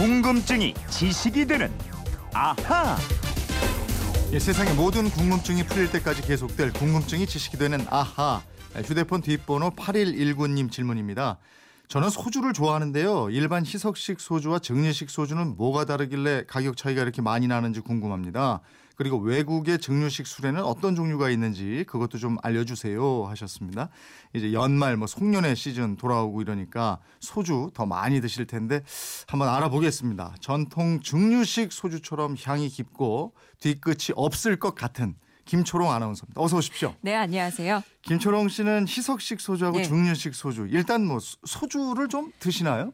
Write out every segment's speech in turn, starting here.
궁금증이 지식이 되는 아하. 예, 세상의 모든 궁금증이 풀릴 때까지 계속될 궁금증이 지식이 되는 아하. 예, 휴대폰 뒷번호 8119님 질문입니다. 저는 소주를 좋아하는데요. 일반 희석식 소주와 증류식 소주는 뭐가 다르길래 가격 차이가 이렇게 많이 나는지 궁금합니다. 그리고 외국의 증류식 술에는 어떤 종류가 있는지 그것도 좀 알려주세요 하셨습니다. 이제 연말 뭐 송년회 시즌 돌아오고 이러니까 소주 더 많이 드실 텐데 한번 알아보겠습니다. 전통 증류식 소주처럼 향이 깊고 뒤끝이 없을 것 같은 김초롱 아나운서입니다. 어서 오십시오. 네, 안녕하세요. 김초롱 씨는 희석식 소주하고 네. 증류식 소주. 일단 뭐 소- 소주를 좀 드시나요?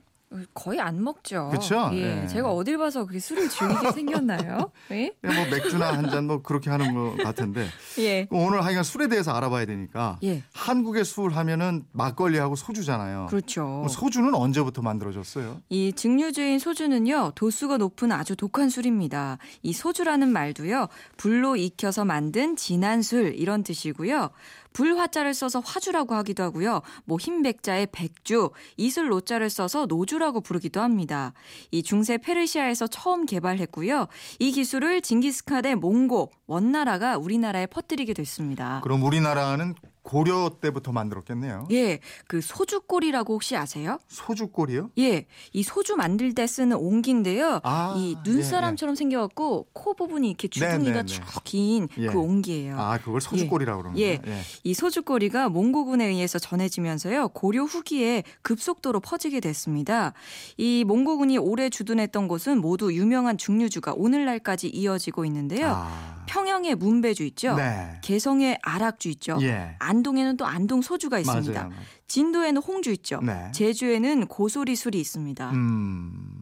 거의 안 먹죠. 그쵸? 예, 예. 제가 어딜 봐서 그렇게 술을 즐기게 생겼나요? 예? 그냥 뭐 맥주나 한 잔 뭐 그렇게 하는 것 같은데 예. 오늘 하여간 술에 대해서 알아봐야 되니까 예. 한국의 술 하면은 막걸리하고 소주잖아요. 그렇죠. 뭐 소주는 언제부터 만들어졌어요? 이 증류주인 소주는요, 도수가 높은 아주 독한 술입니다. 이 소주라는 말도요, 불로 익혀서 만든 진한 술, 이런 뜻이고요. 불화자를 써서 화주라고 하기도 하고요. 뭐 흰백자의 백주, 이슬 노자를 써서 노주라고 부르기도 합니다. 이 중세 페르시아에서 처음 개발했고요. 이 기술을 징기스칸의 몽고, 원나라가 우리나라에 퍼뜨리게 됐습니다. 그럼 우리나라는 고려 때부터 만들었겠네요. 예, 그 소주골이라고 혹시 아세요? 소주골이요? 예, 이 소주 만들 때 쓰는 옹기인데요. 아, 이 눈사람처럼 생겨갖고 코 부분이 이렇게 주둥이가 네, 네, 네. 쭉긴그 예. 옹기예요. 아, 그걸 소주골이라고 그러는 예. 거예요. 이 소주꼬리가 몽고군에 의해서 전해지면서요 고려 후기에 급속도로 퍼지게 됐습니다. 이 몽고군이 오래 주둔했던 곳은 모두 유명한 중류주가 오늘날까지 이어지고 있는데요. 아. 평양의 문배주 있죠. 네. 개성의 아락주 있죠. 예. 안동에는 또 안동 소주가 있습니다. 맞아요. 진도에는 홍주 있죠. 네. 제주에는 고소리 술이 있습니다. 음.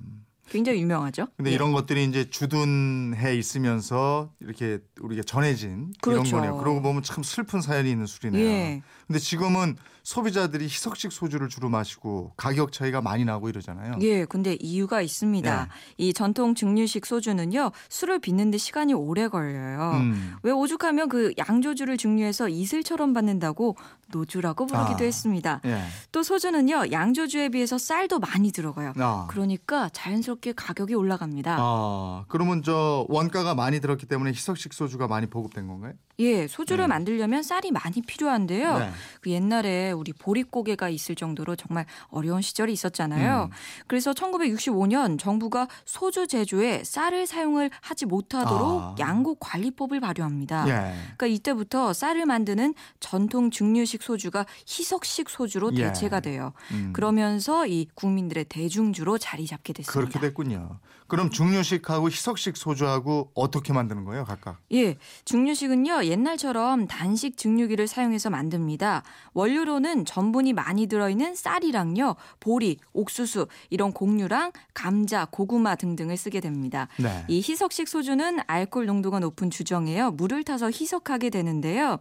굉장히 유명하죠. 근데 예. 이런 것들이 이제 주둔해 있으면서 이렇게 우리가 전해진 그렇죠. 이런 거네요. 그러고 보면 참 슬픈 사연이 있는 술이네요. 예. 근데 지금은 소비자들이 희석식 소주를 주로 마시고 가격 차이가 많이 나고 이러잖아요. 예, 근데 이유가 있습니다. 이 전통 증류식 소주는요, 술을 빚는 데 시간이 오래 걸려요. 음. 왜 오죽하면 그 양조주를 증류해서 이슬처럼 받는다고 노주라고 부르기도 아. 했습니다. 예. 또 소주는요, 양조주에 비해서 쌀도 많이 들어가요. 아. 그러니까 자연스럽게 가격이 올라갑니다. 아, 그러면 저 원가가 많이 들었기 때문에 희석식 소주가 많이 보급된 건가요? 예, 소주를 음. 만들려면 쌀이 많이 필요한데요. 네. 그 옛날에 우리 보릿고개가 있을 정도로 정말 어려운 시절이 있었잖아요. 음. 그래서 1965년 정부가 소주 제조에 쌀을 사용을 하지 못하도록 아. 양곡 관리법을 발효합니다. 예. 그러니까 이때부터 쌀을 만드는 전통 증류식 소주가 희석식 소주로 예. 대체가 돼요. 음. 그러면서 이 국민들의 대중주로 자리 잡게 됐습니다. 됐군요. 그럼 중류식하고 희석식 소주하고 어떻게 만드는 거예요, 각각? 예, 증류식은요 옛날처럼 단식 증류기를 사용해서 만듭니다. 원료로는 전분이 많이 들어있는 쌀이랑요 보리, 옥수수 이런 곡류랑 감자, 고구마 등등을 쓰게 됩니다. 네. 이 희석식 소주는 알코올 농도가 높은 주정에요 물을 타서 희석하게 되는데요.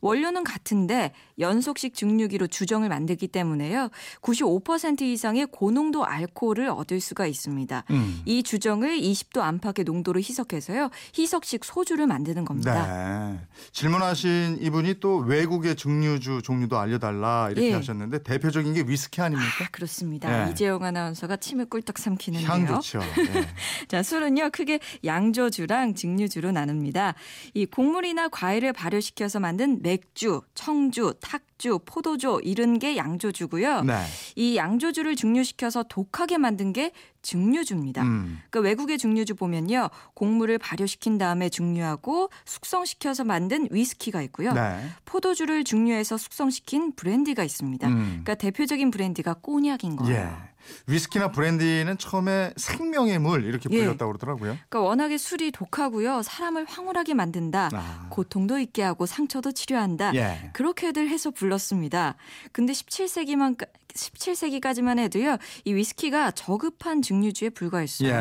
원료는 같은데 연속식 증류기로 주정을 만들기 때문에요. 95% 이상의 고농도 알코올을 얻을 수가 있습니다. 음. 이 주정을 20도 안팎의 농도로 희석해서요. 희석식 소주를 만드는 겁니다. 네. 질문하신 이분이 또 외국의 증류주 종류도 알려달라 이렇게 예. 하셨는데 대표적인 게 위스키 아닙니까? 아, 그렇습니다. 네. 이재용 아나운서가 침을 꿀떡 삼키는데요. 향 좋죠. 예. 자, 술은요, 크게 양조주랑 증류주로 나눕니다. 이 곡물이나 과일을 발효시켜서 만든 맥주, 청주, 탁주, 포도주 이런 게 양조주고요. 네. 이 양조주를 증류시켜서 독하게 만든 게 증류주입니다. 음. 그 외국의 증류주 보면요. 곡물을 발효시킨 다음에 증류하고 숙성시켜서 만든 위스키가 있고요. 네. 포도주를 증류해서 숙성시킨 브랜디가 있습니다. 음. 그러니까 대표적인 브랜디가 꼬냑인 거예요. 예. 위스키나 브랜디는 처음에 생명의 물 이렇게 예. 불렸다고 그러더라고요. 그러니까 워낙에 술이 독하고요. 사람을 황홀하게 만든다. 아. 고통도 있게 하고 상처도 치료한다. 예. 그렇게들 해서 불렀습니다. 근데 17세기만 17세기까지만 해도요. 이 위스키가 저급한 증류주에 불과했어요. 예.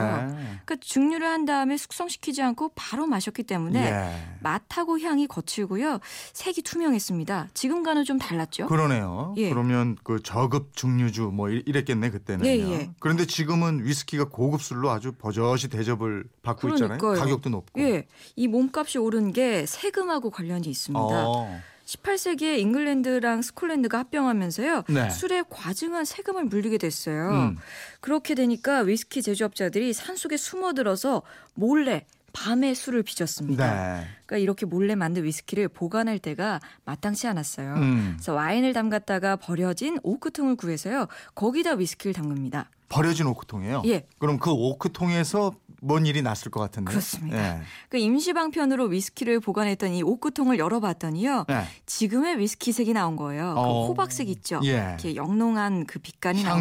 그러니까 증류를 한 다음에 숙성시키지 않고 바로 마셨기 때문에 예. 맛하고 향이 거칠고요. 색이 투명했습니다. 지금과는 좀 달랐죠? 그러네요. 예. 그러면 그 저급 증류주 뭐 이- 이랬겠네 그때 는요. 예, 예. 그런데 지금은 위스키가 고급 술로 아주 버젓이 대접을 받고 있잖아요. 그러니까요. 가격도 높고. 예. 이 몸값이 오른 게 세금하고 관련이 있습니다. 어. 18세기에 잉글랜드랑 스콜랜드가 합병하면서요. 네. 술에 과증한 세금을 물리게 됐어요. 음. 그렇게 되니까 위스키 제조업자들이 산속에 숨어들어서 몰래 밤에 술을 빚었습니다. 네. 그러니까 이렇게 몰래 만든 위스키를 보관할 때가 마땅치 않았어요. 음. 그래서 와인을 담갔다가 버려진 오크통을 구해서요. 거기다 위스키를 담급니다. 버려진 오크통이에요. 예. 그럼 그 오크통에서 뭔 일이 났을 것 같은데. 그렇습니다. 예. 그 임시 방편으로 위스키를 보관했던 이 오크통을 열어봤더니요. 네. 지금의 위스키색이 나온 거예요. 어. 그 호박색 있죠. 예. 이렇게 영롱한 그 빛깔이 나고.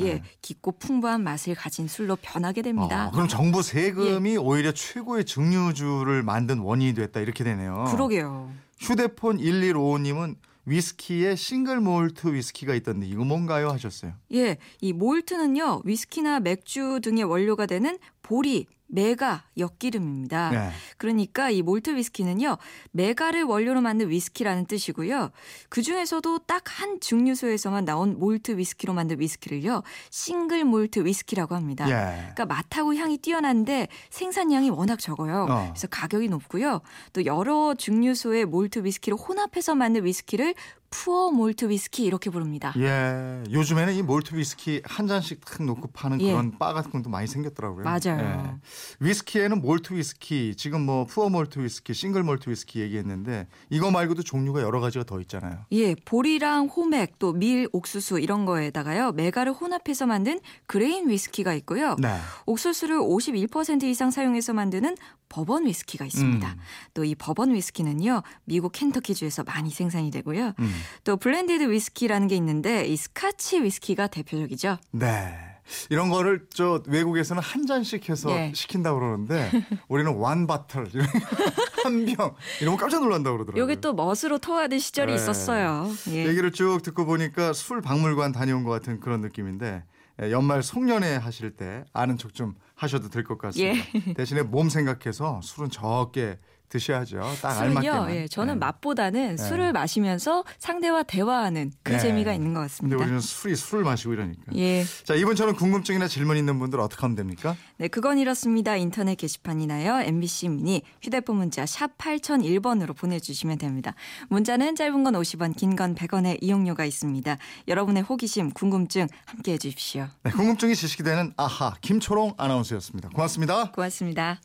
예, 예. 깊고 풍부한 맛을 가진 술로 변하게 됩니다. 어, 그럼 정부 세금이 예. 오히려 최고의 증류주를 만든 원인이 됐다 이렇게 되네요. 그러게요. 휴대폰 1155님은 위스키에 싱글 몰트 위스키가 있던데 이거 뭔가요 하셨어요. 예, 이 몰트는요 위스키나 맥주 등의 원료가 되는 보리, 맥아, 엿기름입니다. 네. 그러니까 이 몰트 위스키는요 맥아를 원료로 만든 위스키라는 뜻이고요. 그 중에서도 딱 한 증류소에서만 나온 몰트 위스키로 만든 위스키를요 싱글 몰트 위스키라고 합니다. 예. 그러니까 맛하고 향이 뛰어난데 생산량이 워낙 적어요. 어. 그래서 가격이 높고요. 또 여러 증류소의 몰트 위스키를 혼합해서 만든 위스키를 퓨어 몰트 위스키 이렇게 부릅니다. 예. 요즘에는 이 몰트 위스키 한 잔씩 탁 놓고 파는 예. 그런 바 같은 것도 많이 생겼더라고요. 맞아요. 예. 위스키에는 몰트 위스키, 지금 뭐 퓨어 몰트 위스키, 싱글 몰트 위스키 얘기했는데 이거 말고도 종류가 여러 가지가 더 있잖아요. 예, 보리랑 호맥 또 밀, 옥수수 이런 거에다가요. 맥아를 혼합해서 만든 그레인 위스키가 있고요. 네. 옥수수를 51% 이상 사용해서 만드는 버번 위스키가 있습니다. 음. 또 이 버번 위스키는요. 미국 켄터키주에서 많이 생산이 되고요. 음. 또 블렌디드 위스키라는 게 있는데 이 스카치 위스키가 대표적이죠. 네. 이런 거를 저 외국에서는 한 잔씩 해서 예. 시킨다고 그러는데 우리는 one bottle 한병 이러면 깜짝 놀란다고 그러더라고요. 요게 또 멋으로 통하던 시절이 네. 있었어요. 예. 얘기를 쭉 듣고 보니까 술 박물관 다녀온 것 같은 그런 느낌인데 예, 연말 송년회 하실 때 아는 척 좀 하셔도 될 것 같습니다. 예. 대신에 몸 생각해서 술은 적게 드셔야죠. 딱 알맞게만. 예, 저는 네. 맛보다는 네. 술을 마시면서 상대와 대화하는 그 네. 재미가 있는 것 근데 같습니다. 우리는 술이 술을 마시고 이러니까. 예. 자 이번처럼 궁금증이나 질문 있는 분들 어떻게 하면 됩니까? 네, 그건 이렇습니다. 인터넷 게시판이나요. MBC 미니 휴대폰 문자 샵 8001번으로 보내주시면 됩니다. 문자는 짧은 건 50원, 긴 건 100원의 이용료가 있습니다. 여러분의 호기심, 궁금증 함께해 주십시오. 네, 궁금증이 지식이 되는 아하 김초롱 아나운서였습니다. 고맙습니다. 고맙습니다.